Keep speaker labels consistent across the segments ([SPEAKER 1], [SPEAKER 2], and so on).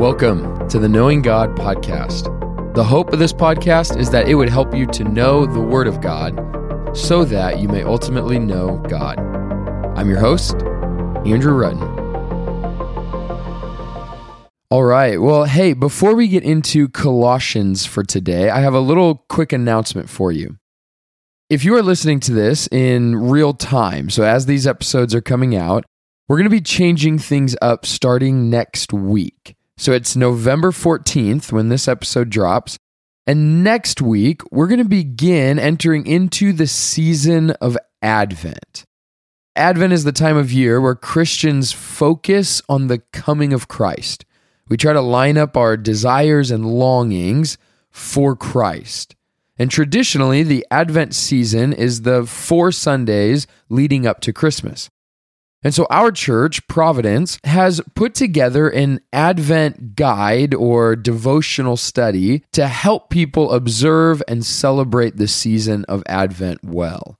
[SPEAKER 1] Welcome to the Knowing God podcast. The hope of this podcast is that it would help you to know the Word of God so that you may ultimately know God. I'm your host, Andrew Rutten. All right. Well, hey, before we get into Colossians for today, I have a little quick announcement for you. If you are listening to this in real time, so as these episodes are coming out, we're going to be changing things up starting next week. So it's November 14th when this episode drops. And next week, we're going to begin entering into the season of Advent. Advent is the time of year where Christians focus on the coming of Christ. We try to line up our desires and longings for Christ. And traditionally, the Advent season is the four Sundays leading up to Christmas. And so our church, Providence, has put together an Advent guide or devotional study to help people observe and celebrate the season of Advent well.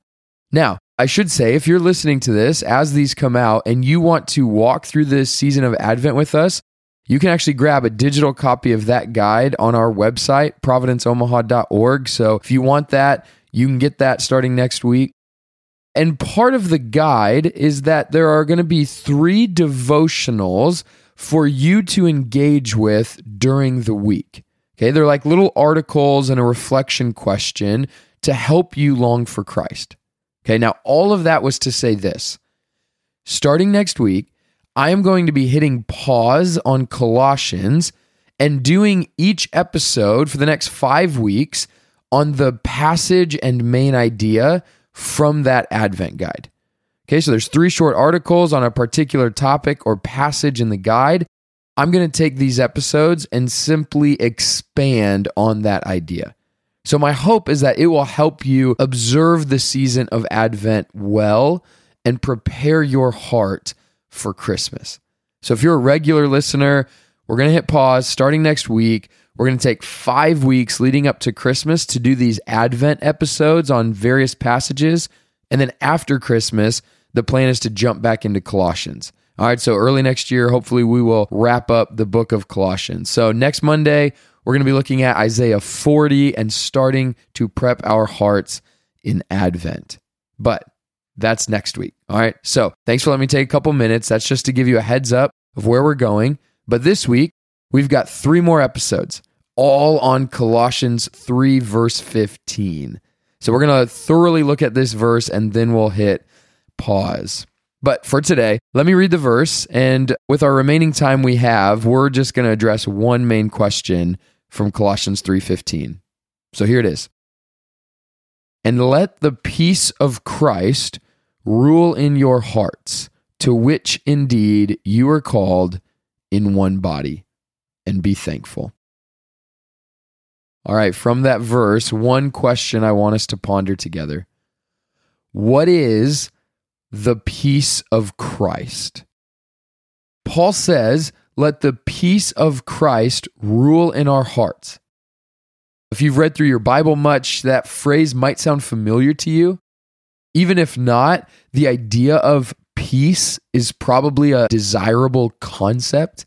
[SPEAKER 1] Now, I should say, if you're listening to this as these come out and you want to walk through this season of Advent with us, you can actually grab a digital copy of that guide on our website, providenceomaha.org. So if you want that, you can get that starting next week. And part of the guide is that there are going to be three devotionals for you to engage with during the week. Okay, they're like little articles and a reflection question to help you long for Christ. Okay, now all of that was to say this. Starting next week, I am going to be hitting pause on Colossians and doing each episode for the next five weeks on the passage and main idea from that Advent guide. Okay, so there's three short articles on a particular topic or passage in the guide. I'm going to take these episodes and simply expand on that idea. So, my hope is that it will help you observe the season of Advent well and prepare your heart for Christmas. So, if you're a regular listener, we're going to hit pause starting next week. We're going to take five weeks leading up to Christmas to do these Advent episodes on various passages. And then after Christmas, the plan is to jump back into Colossians. All right, so early next year, hopefully, we will wrap up the book of Colossians. So next Monday, we're going to be looking at Isaiah 40 and starting to prep our hearts in Advent. But that's next week. All right, so thanks for letting me take a couple minutes. That's just to give you a heads up of where we're going. But this week, we've got three more episodes, all on Colossians 3, verse 15. So we're going to thoroughly look at this verse and then we'll hit pause. But for today, let me read the verse. And with our remaining time we have, we're just going to address one main question from Colossians 3:15. So here it is. And let the peace of Christ rule in your hearts, to which indeed you are called in one body, and be thankful. All right, from that verse, one question I want us to ponder together. What is the peace of Christ? Paul says, let the peace of Christ rule in our hearts. If you've read through your Bible much, that phrase might sound familiar to you. Even if not, the idea of peace is probably a desirable concept.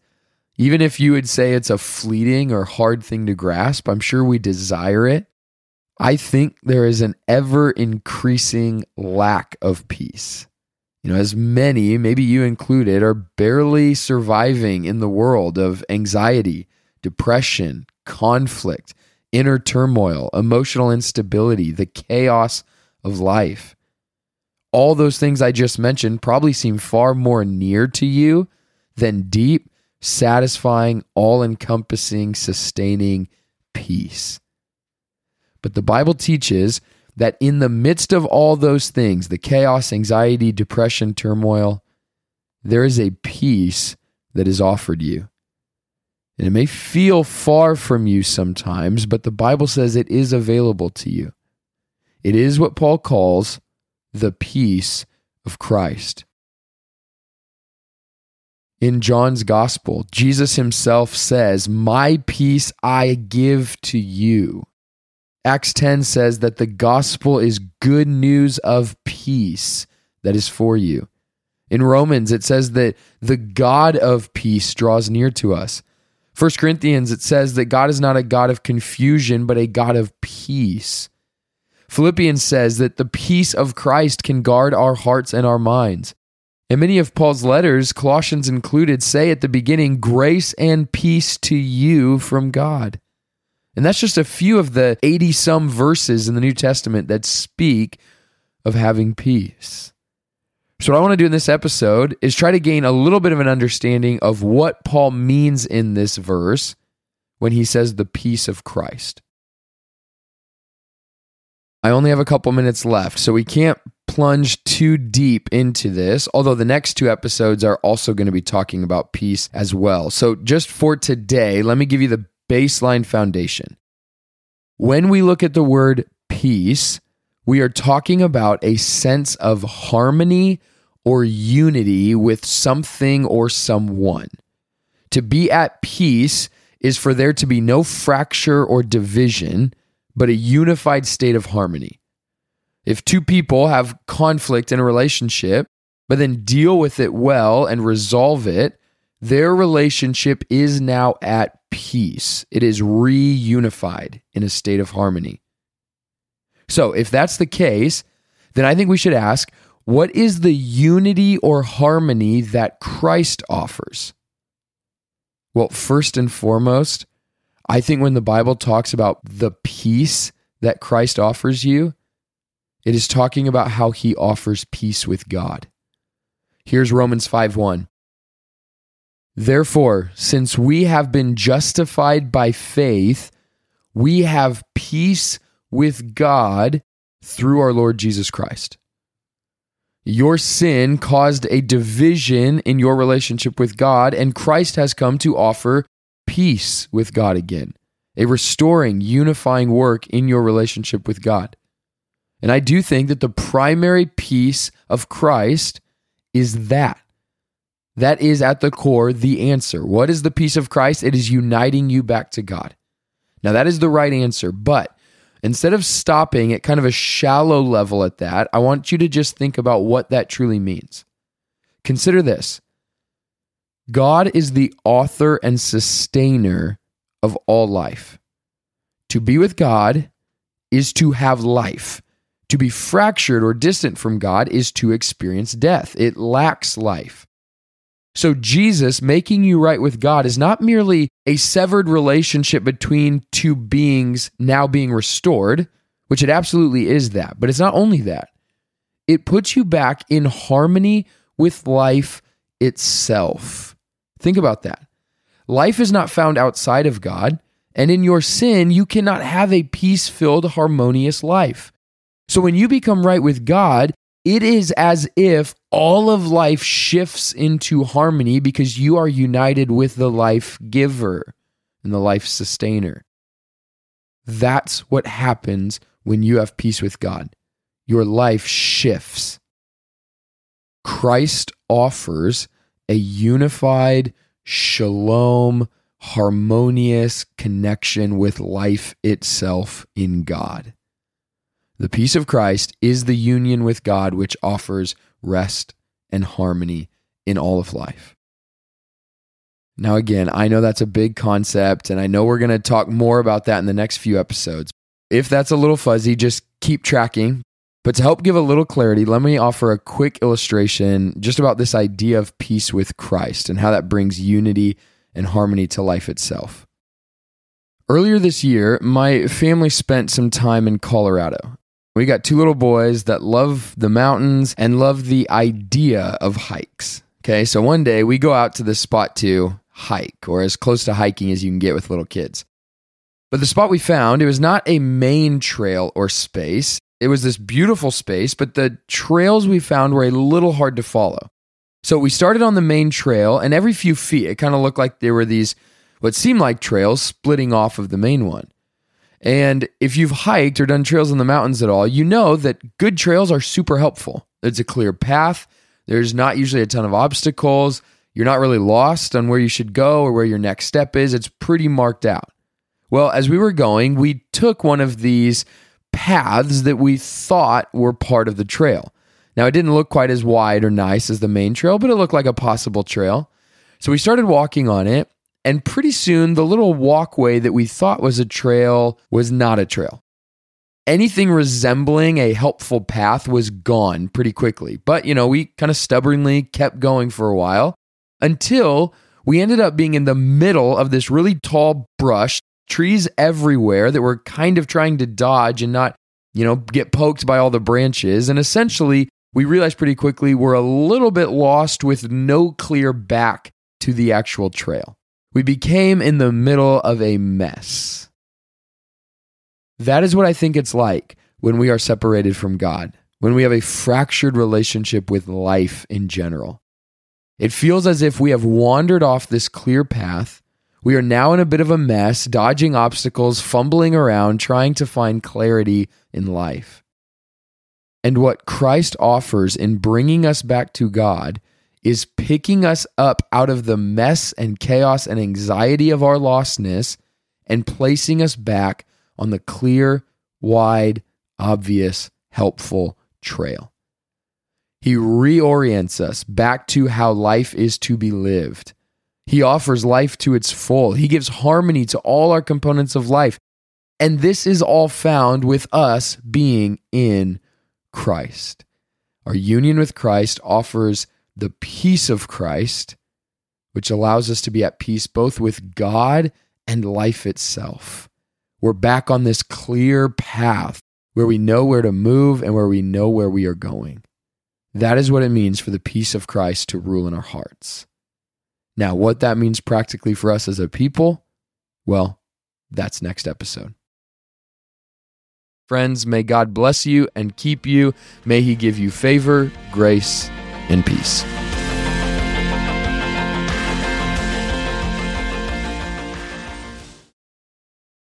[SPEAKER 1] Even if you would say it's a fleeting or hard thing to grasp, I'm sure we desire it. I think there is an ever increasing lack of peace. You know, as many, maybe you included, are barely surviving in the world of anxiety, depression, conflict, inner turmoil, emotional instability, the chaos of life all those things I just mentioned probably seem far more near to you than deep, satisfying, all encompassing, sustaining peace. But the Bible teaches that in the midst of all those things the chaos, anxiety, depression, turmoil there is a peace that is offered you. And it may feel far from you sometimes, but the Bible says it is available to you. It is what Paul calls the peace of Christ. In John's gospel, Jesus himself says, My peace I give to you. Acts 10 says that the gospel is good news of peace that is for you. In Romans, it says that the God of peace draws near to us. First Corinthians, it says that God is not a God of confusion, but a God of peace. Philippians says that the peace of Christ can guard our hearts and our minds. And many of Paul's letters, Colossians included, say at the beginning, grace and peace to you from God. And that's just a few of the 80 some verses in the New Testament that speak of having peace. So, what I want to do in this episode is try to gain a little bit of an understanding of what Paul means in this verse when he says the peace of Christ. I only have a couple minutes left, so we can't plunge too deep into this, although the next two episodes are also going to be talking about peace as well. So, just for today, let me give you the baseline foundation. When we look at the word peace, we are talking about a sense of harmony or unity with something or someone. To be at peace is for there to be no fracture or division but a unified state of harmony. If two people have conflict in a relationship, but then deal with it well and resolve it, their relationship is now at peace. It is reunified in a state of harmony. So, if that's the case, then I think we should ask what is the unity or harmony that Christ offers? Well, first and foremost, I think when the Bible talks about the peace that Christ offers you, it is talking about how he offers peace with God. Here's Romans 5 1. Therefore, since we have been justified by faith, we have peace with God through our Lord Jesus Christ. Your sin caused a division in your relationship with God, and Christ has come to offer peace with God again, a restoring, unifying work in your relationship with God. And I do think that the primary peace of Christ is that. That is at the core the answer. What is the peace of Christ? It is uniting you back to God. Now, that is the right answer, but instead of stopping at kind of a shallow level at that, I want you to just think about what that truly means. Consider this God is the author and sustainer of all life. To be with God is to have life. To be fractured or distant from God is to experience death. It lacks life. So, Jesus making you right with God is not merely a severed relationship between two beings now being restored, which it absolutely is that, but it's not only that. It puts you back in harmony with life itself. Think about that. Life is not found outside of God, and in your sin, you cannot have a peace filled, harmonious life. So when you become right with God, it is as if all of life shifts into harmony because you are united with the life giver and the life sustainer. That's what happens when you have peace with God. Your life shifts. Christ offers a unified, shalom, harmonious connection with life itself in God. The peace of Christ is the union with God which offers rest and harmony in all of life. Now, again, I know that's a big concept, and I know we're going to talk more about that in the next few episodes. If that's a little fuzzy, just keep tracking but to help give a little clarity, let me offer a quick illustration just about this idea of peace with Christ and how that brings unity and harmony to life itself. Earlier this year, my family spent some time in Colorado. We got two little boys that love the mountains and love the idea of hikes. Okay, so one day we go out to this spot to hike, or as close to hiking as you can get with little kids. But the spot we found, it was not a main trail or space. It was this beautiful space, but the trails we found were a little hard to follow. So we started on the main trail, and every few feet, it kind of looked like there were these, what seemed like trails splitting off of the main one. And if you've hiked or done trails in the mountains at all, you know that good trails are super helpful. It's a clear path, there's not usually a ton of obstacles, you're not really lost on where you should go or where your next step is. It's pretty marked out. Well, as we were going, we took one of these paths that we thought were part of the trail. Now, it didn't look quite as wide or nice as the main trail, but it looked like a possible trail. So we started walking on it, And pretty soon, the little walkway that we thought was a trail was not a trail. Anything resembling a helpful path was gone pretty quickly. But, you know, we kind of stubbornly kept going for a while until we ended up being in the middle of this really tall brush, trees everywhere that were kind of trying to dodge and not, you know, get poked by all the branches. And essentially, we realized pretty quickly we're a little bit lost with no clear back to the actual trail. We became in the middle of a mess. That is what I think it's like when we are separated from God, when we have a fractured relationship with life in general. It feels as if we have wandered off this clear path. We are now in a bit of a mess, dodging obstacles, fumbling around, trying to find clarity in life. And what Christ offers in bringing us back to God is picking us up out of the mess and chaos and anxiety of our lostness and placing us back on the clear, wide, obvious, helpful trail. He reorients us back to how life is to be lived. He offers life to its full. He gives harmony to all our components of life. And this is all found with us being in Christ. Our union with Christ offers the peace of Christ, which allows us to be at peace both with God and life itself. We're back on this clear path where we know where to move and where we know where we are going. That is what it means for the peace of Christ to rule in our hearts. Now, what that means practically for us as a people, well, that's next episode. Friends, may God bless you and keep you. May He give you favor, grace, and peace.